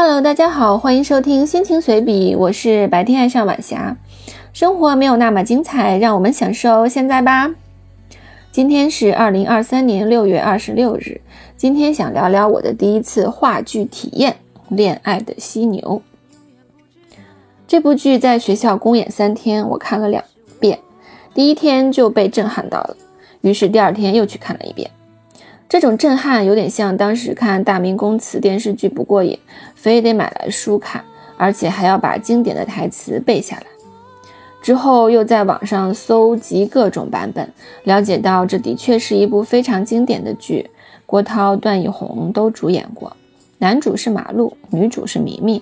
Hello，大家好，欢迎收听心情随笔，我是白天爱上晚霞。生活没有那么精彩，让我们享受现在吧。今天是二零二三年六月二十六日，今天想聊聊我的第一次话剧体验——《恋爱的犀牛》。这部剧在学校公演三天，我看了两遍，第一天就被震撼到了，于是第二天又去看了一遍。这种震撼有点像当时看《大明宫词》电视剧不过瘾，非得买来书看，而且还要把经典的台词背下来。之后又在网上搜集各种版本，了解到这的确是一部非常经典的剧，郭涛、段奕宏都主演过，男主是马路，女主是明明，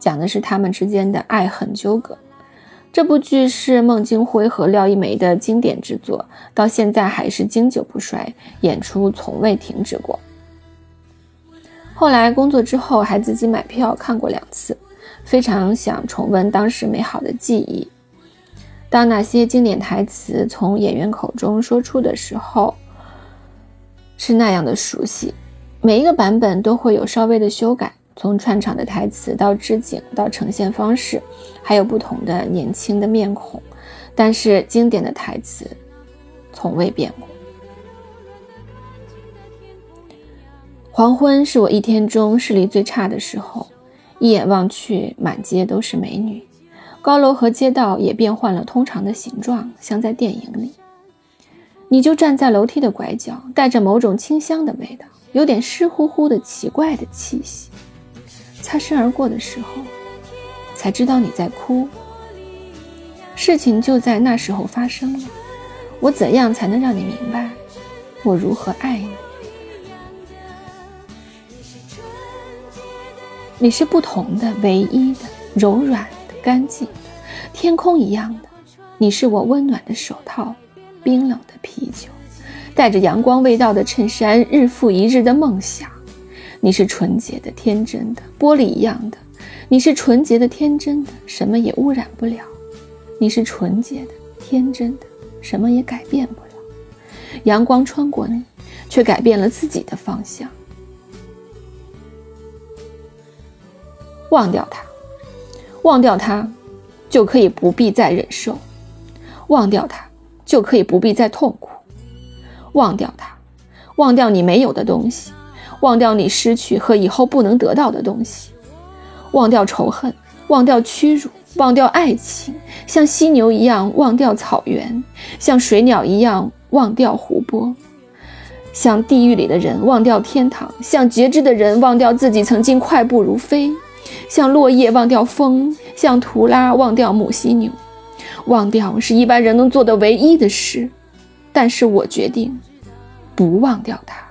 讲的是他们之间的爱恨纠葛。这部剧是孟京辉和廖一梅的经典之作，到现在还是经久不衰，演出从未停止过。后来工作之后，还自己买票看过两次，非常想重温当时美好的记忆。当那些经典台词从演员口中说出的时候，是那样的熟悉。每一个版本都会有稍微的修改。从串场的台词到置景到呈现方式，还有不同的年轻的面孔，但是经典的台词从未变过。黄昏是我一天中视力最差的时候，一眼望去，满街都是美女，高楼和街道也变换了通常的形状，像在电影里。你就站在楼梯的拐角，带着某种清香的味道，有点湿乎乎的奇怪的气息。擦身而过的时候，才知道你在哭。事情就在那时候发生了。我怎样才能让你明白，我如何爱你？你是不同的、唯一的、柔软的、干净的，天空一样的。你是我温暖的手套，冰冷的啤酒，带着阳光味道的衬衫，日复一日的梦想。你是纯洁的、天真的，玻璃一样的。你是纯洁的、天真的，什么也污染不了。你是纯洁的、天真的，什么也改变不了。阳光穿过你，却改变了自己的方向。忘掉它，忘掉它，就可以不必再忍受；忘掉它，就可以不必再痛苦；忘掉它，忘掉你没有的东西。忘掉你失去和以后不能得到的东西，忘掉仇恨，忘掉屈辱，忘掉爱情，像犀牛一样忘掉草原，像水鸟一样忘掉湖泊，像地狱里的人忘掉天堂，像觉知的人忘掉自己曾经快步如飞，像落叶忘掉风，像图拉忘掉母犀牛。忘掉是一般人能做的唯一的事，但是我决定不忘掉它。